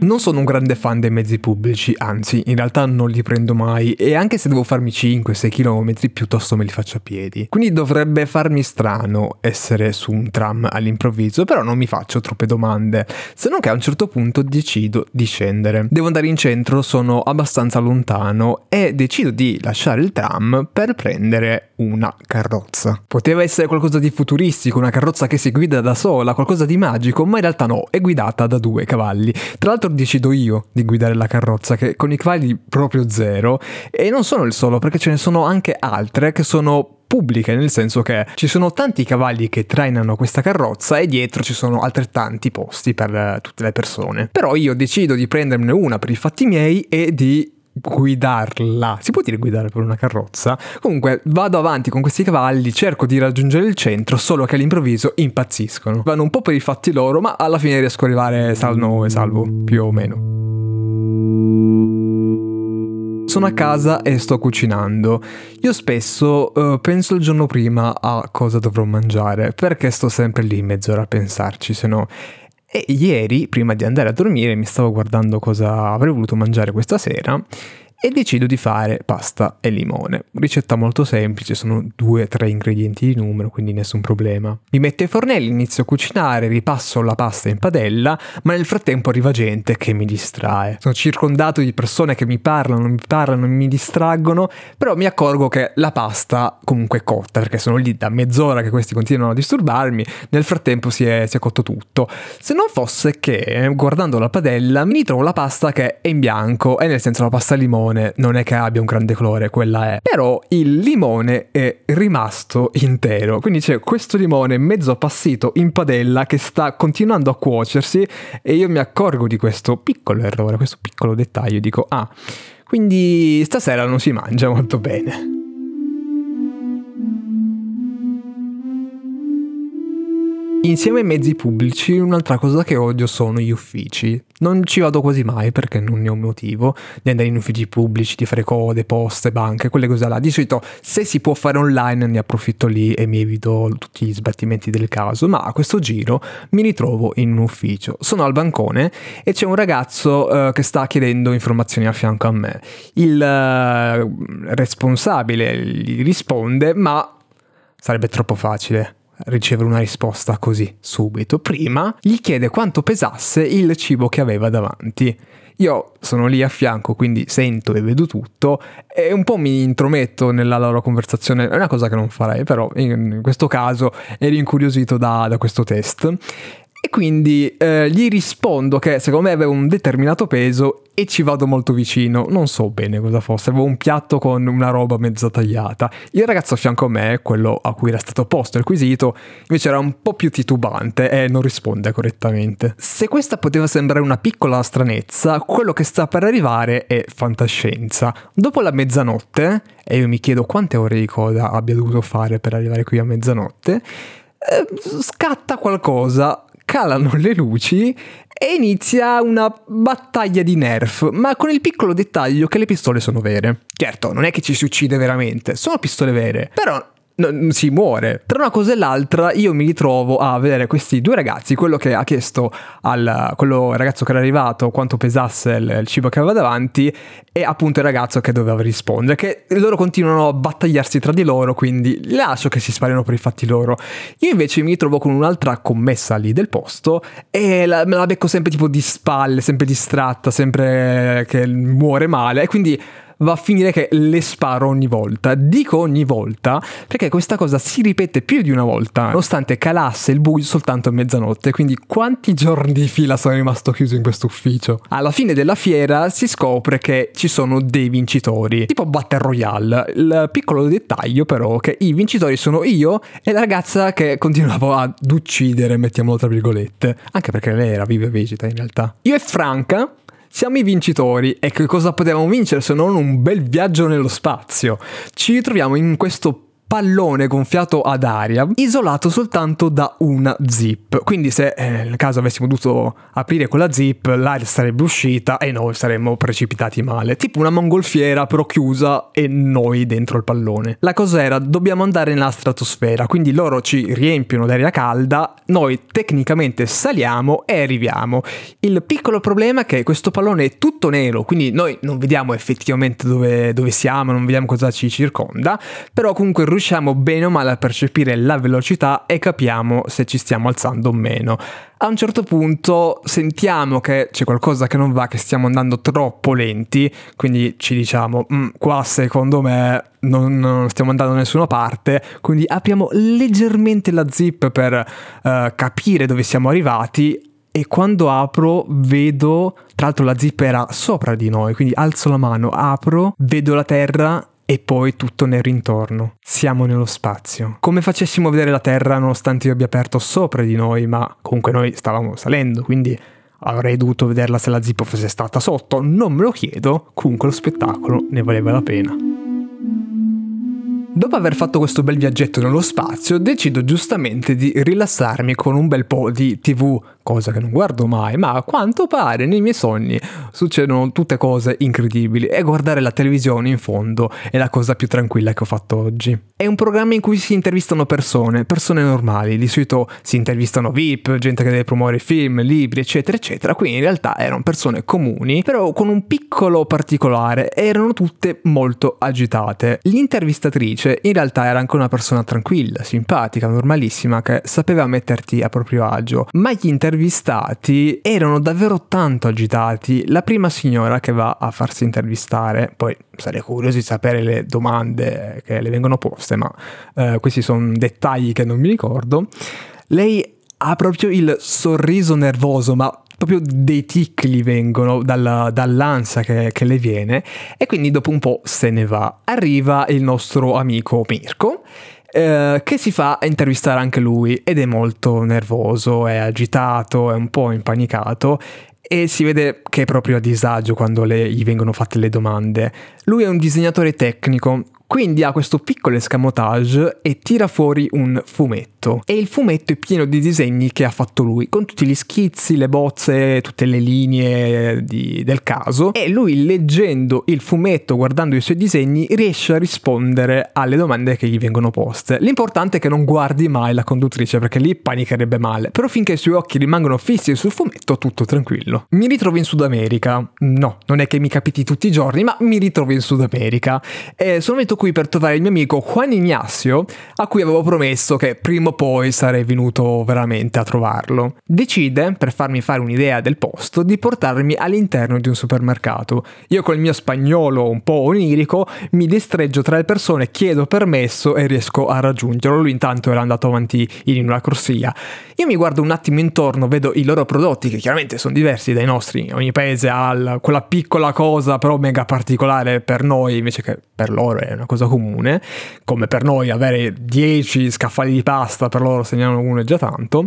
Non sono un grande fan dei mezzi pubblici, anzi, in realtà non li prendo mai e anche se devo farmi 5-6 km piuttosto me li faccio a piedi. Quindi dovrebbe farmi strano essere su un tram all'improvviso, però non mi faccio troppe domande, se non che a un certo punto decido di scendere. Devo andare in centro, sono abbastanza lontano e decido di lasciare il tram per prendere una carrozza. Poteva essere qualcosa di futuristico, una carrozza che si guida da sola, qualcosa di magico, ma in realtà no, è guidata da due cavalli. Tra l'altro decido io di guidare la carrozza, che con i cavalli proprio zero, e non sono il solo, perché ce ne sono anche altre che sono pubbliche, nel senso che ci sono tanti cavalli che trainano questa carrozza e dietro ci sono altrettanti posti per tutte le persone. Però io decido di prendermene una per i fatti miei e di guidarla. Si può dire guidare per una carrozza? Comunque vado avanti con questi cavalli, cerco di raggiungere il centro, solo che all'improvviso impazziscono. Vanno un po' per i fatti loro, ma alla fine riesco ad arrivare salvo e salvo, più o meno. Sono a casa e sto cucinando. Io spesso uh, penso il giorno prima a cosa dovrò mangiare, perché sto sempre lì mezz'ora a pensarci, se no e ieri, prima di andare a dormire, mi stavo guardando cosa avrei voluto mangiare questa sera e decido di fare pasta e limone. Ricetta molto semplice, sono due o tre ingredienti di numero, quindi nessun problema. Mi metto ai fornelli, inizio a cucinare, ripasso la pasta in padella, ma nel frattempo arriva gente che mi distrae. Sono circondato di persone che mi parlano, mi parlano, mi distraggono, però mi accorgo che la pasta comunque è cotta, perché sono lì da mezz'ora che questi continuano a disturbarmi, nel frattempo si è, si è cotto tutto. Se non fosse che, guardando la padella, mi ritrovo la pasta che è in bianco, e nel senso la pasta limone limone non è che abbia un grande colore, quella è. Però il limone è rimasto intero, quindi c'è questo limone mezzo appassito in padella che sta continuando a cuocersi e io mi accorgo di questo piccolo errore, questo piccolo dettaglio, dico ah, quindi stasera non si mangia molto bene. Insieme ai mezzi pubblici, un'altra cosa che odio sono gli uffici. Non ci vado quasi mai perché non ne ho motivo di andare in uffici pubblici, di fare code, poste, banche, quelle cose là. Di solito, se si può fare online, ne approfitto lì e mi evito tutti gli sbattimenti del caso. Ma a questo giro mi ritrovo in un ufficio. Sono al bancone e c'è un ragazzo uh, che sta chiedendo informazioni a fianco a me. Il uh, responsabile gli risponde, ma sarebbe troppo facile ricevere una risposta così subito. Prima gli chiede quanto pesasse il cibo che aveva davanti. Io sono lì a fianco, quindi sento e vedo tutto e un po' mi intrometto nella loro conversazione. È una cosa che non farei, però in questo caso ero incuriosito da, da questo test. E quindi eh, gli rispondo che secondo me aveva un determinato peso e ci vado molto vicino. Non so bene cosa fosse, avevo un piatto con una roba mezza tagliata. Il ragazzo a fianco a me, quello a cui era stato posto il quesito, invece era un po' più titubante e non risponde correttamente. Se questa poteva sembrare una piccola stranezza, quello che sta per arrivare è fantascienza. Dopo la mezzanotte, e io mi chiedo quante ore di coda abbia dovuto fare per arrivare qui a mezzanotte, eh, scatta qualcosa calano le luci e inizia una battaglia di nerf, ma con il piccolo dettaglio che le pistole sono vere. Certo, non è che ci si uccide veramente, sono pistole vere, però non si muore. Tra una cosa e l'altra io mi ritrovo a vedere questi due ragazzi, quello che ha chiesto al quello ragazzo che era arrivato quanto pesasse il, il, cibo che aveva davanti e appunto il ragazzo che doveva rispondere, che loro continuano a battagliarsi tra di loro, quindi lascio che si sparino per i fatti loro. Io invece mi ritrovo con un'altra commessa lì del posto e la, me la becco sempre tipo di spalle, sempre distratta, sempre che muore male e quindi va a finire che le sparo ogni volta. Dico ogni volta perché questa cosa si ripete più di una volta, nonostante calasse il buio soltanto a mezzanotte. Quindi quanti giorni di fila sono rimasto chiuso in questo ufficio? Alla fine della fiera si scopre che ci sono dei vincitori, tipo Battle Royale. Il piccolo dettaglio però è che i vincitori sono io e la ragazza che continuavo ad uccidere, mettiamolo tra virgolette, anche perché lei era viva e vegeta in realtà. Io e Franca siamo i vincitori e che cosa potevamo vincere se non un bel viaggio nello spazio? Ci ritroviamo in questo pallone gonfiato ad aria, isolato soltanto da una zip. Quindi se eh, nel caso avessimo dovuto aprire quella zip, l'aria sarebbe uscita e noi saremmo precipitati male. Tipo una mongolfiera però chiusa e noi dentro il pallone. La cosa era, dobbiamo andare nella stratosfera, quindi loro ci riempiono d'aria calda, noi tecnicamente saliamo e arriviamo. Il piccolo problema è che questo pallone è tutto nero, quindi noi non vediamo effettivamente dove, dove siamo, non vediamo cosa ci circonda, però comunque riusciamo bene o male a percepire la velocità e capiamo se ci stiamo alzando o meno. A un certo punto sentiamo che c'è qualcosa che non va, che stiamo andando troppo lenti, quindi ci diciamo, mm, qua secondo me non, non, stiamo andando da nessuna parte, quindi apriamo leggermente la zip per uh, capire dove siamo arrivati e quando apro vedo, tra l'altro la zip era sopra di noi, quindi alzo la mano, apro, vedo la terra e poi tutto nel rintorno. Siamo nello spazio. Come facessimo vedere la Terra nonostante io abbia aperto sopra di noi, ma comunque noi stavamo salendo, quindi avrei dovuto vederla se la zippo fosse stata sotto. Non me lo chiedo, comunque lo spettacolo ne valeva la pena. Dopo aver fatto questo bel viaggetto nello spazio, decido giustamente di rilassarmi con un bel po' di TV cosa che non guardo mai, ma a quanto pare nei miei sogni succedono tutte cose incredibili e guardare la televisione in fondo è la cosa più tranquilla che ho fatto oggi. È un programma in cui si intervistano persone, persone normali, di solito si intervistano VIP, gente che deve promuovere film, libri, eccetera, eccetera, qui in realtà erano persone comuni, però con un piccolo particolare, erano tutte molto agitate. L'intervistatrice in realtà era anche una persona tranquilla, simpatica, normalissima, che sapeva metterti a proprio agio, ma gli intervistati erano davvero tanto agitati. La prima signora che va a farsi intervistare, poi sarei curioso di sapere le domande che le vengono poste, ma eh, questi sono dettagli che non mi ricordo. Lei ha proprio il sorriso nervoso, ma proprio dei tic gli vengono dalla, dall'ansia che, che, le viene e quindi dopo un po' se ne va. Arriva il nostro amico Mirko eh, che si fa intervistare anche lui ed è molto nervoso, è agitato, è un po' impanicato e si vede che è proprio a disagio quando le, gli vengono fatte le domande. Lui è un disegnatore tecnico, quindi ha questo piccolo escamotage e tira fuori un fumetto. E il fumetto è pieno di disegni che ha fatto lui, con tutti gli schizzi, le bozze, tutte le linee di, del caso. E lui leggendo il fumetto, guardando i suoi disegni, riesce a rispondere alle domande che gli vengono poste. L'importante è che non guardi mai la conduttrice perché lì panicherebbe male. Però finché i suoi occhi rimangono fissi sul fumetto, tutto tranquillo. Mi ritrovo in Sud America. No, non è che mi capiti tutti i giorni, ma mi ritrovo in Sud America. E sono venuto qui per trovare il mio amico Juan Ignacio, a cui avevo promesso che prima o poi sarei venuto veramente a trovarlo. Decide, per farmi fare un'idea del posto, di portarmi all'interno di un supermercato. Io col mio spagnolo un po' onirico mi distreggio tra le persone, chiedo permesso e riesco a raggiungerlo. Lui intanto era andato avanti in una corsia. Io mi guardo un attimo intorno, vedo i loro prodotti che chiaramente sono diversi dai nostri. Ogni paese ha quella piccola cosa però mega particolare per noi invece che per loro è una cosa comune, come per noi avere 10 scaffali di pasta, per loro segnalano uno è già tanto.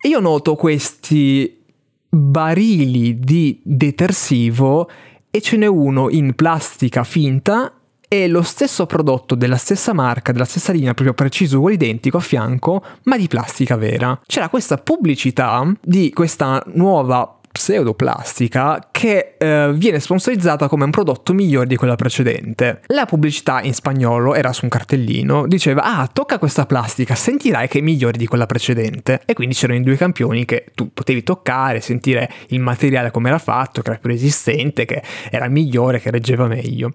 E io noto questi barili di detersivo e ce n'è uno in plastica finta e lo stesso prodotto della stessa marca, della stessa linea, proprio preciso, uguale identico a fianco, ma di plastica vera. C'era questa pubblicità di questa nuova pseudoplastica che eh, viene sponsorizzata come un prodotto migliore di quella precedente. La pubblicità in spagnolo era su un cartellino, diceva ah tocca questa plastica, sentirai che è migliore di quella precedente e quindi c'erano i due campioni che tu potevi toccare, sentire il materiale come era fatto, che era più resistente, che era migliore, che reggeva meglio.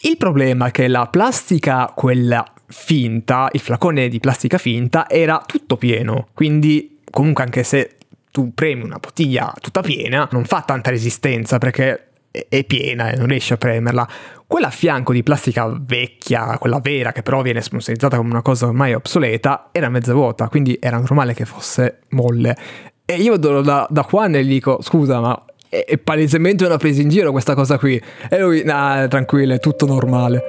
Il problema è che la plastica, quella finta, il flacone di plastica finta era tutto pieno, quindi comunque anche se tu premi una bottiglia tutta piena, non fa tanta resistenza perché è piena e non riesci a premerla. Quella a fianco di plastica vecchia, quella vera che però viene sponsorizzata come una cosa ormai obsoleta, era mezza vuota, quindi era normale che fosse molle. E io vado da, da Juan e gli dico, scusa ma è, è palesemente una presa in giro questa cosa qui. E lui, nah, tranquillo, è tutto normale.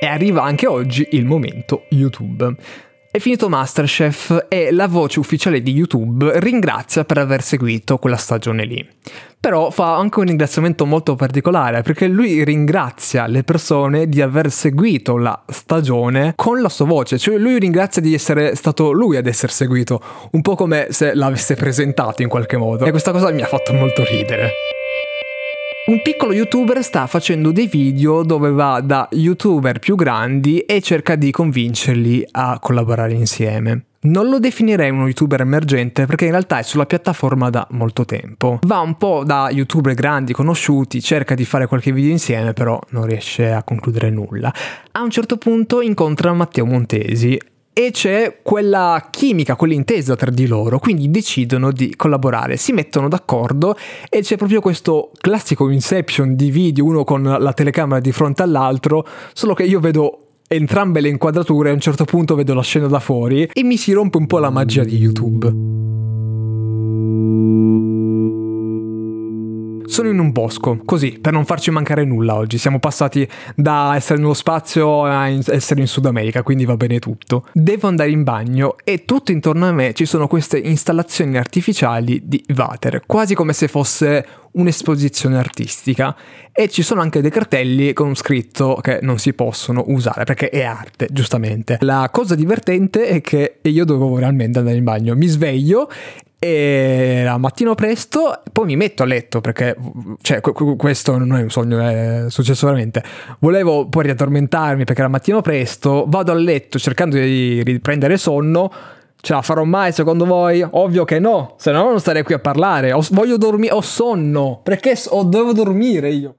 E arriva anche oggi il momento YouTube. È finito Masterchef e la voce ufficiale di YouTube ringrazia per aver seguito quella stagione lì. Però fa anche un ringraziamento molto particolare perché lui ringrazia le persone di aver seguito la stagione con la sua voce, cioè lui ringrazia di essere stato lui ad essere seguito, un po' come se l'avesse presentato in qualche modo. E questa cosa mi ha fatto molto ridere. Un piccolo youtuber sta facendo dei video dove va da youtuber più grandi e cerca di convincerli a collaborare insieme. Non lo definirei uno youtuber emergente perché in realtà è sulla piattaforma da molto tempo. Va un po' da youtuber grandi conosciuti, cerca di fare qualche video insieme, però non riesce a concludere nulla. A un certo punto incontra Matteo Montesi e c'è quella chimica, quell'intesa tra di loro, quindi decidono di collaborare, si mettono d'accordo e c'è proprio questo classico inception di video, uno con la telecamera di fronte all'altro, solo che io vedo entrambe le inquadrature, a un certo punto vedo la scena da fuori e mi si rompe un po' la magia di YouTube. Sono in un bosco, così, per non farci mancare nulla oggi. Siamo passati da essere nello spazio a essere in Sud America, quindi va bene tutto. Devo andare in bagno e tutto intorno a me ci sono queste installazioni artificiali di water, quasi come se fosse un'esposizione artistica e ci sono anche dei cartelli con scritto che non si possono usare perché è arte, giustamente. La cosa divertente è che io dovevo realmente andare in bagno, mi sveglio e al mattino presto poi mi metto a letto perché cioè, questo non è un sogno è successo veramente volevo poi riaddormentarmi perché era mattino presto vado a letto cercando di riprendere sonno ce la farò mai secondo voi? Ovvio che no, se no non starei qui a parlare. Ho, voglio dormire, ho sonno. Perché devo dormire io?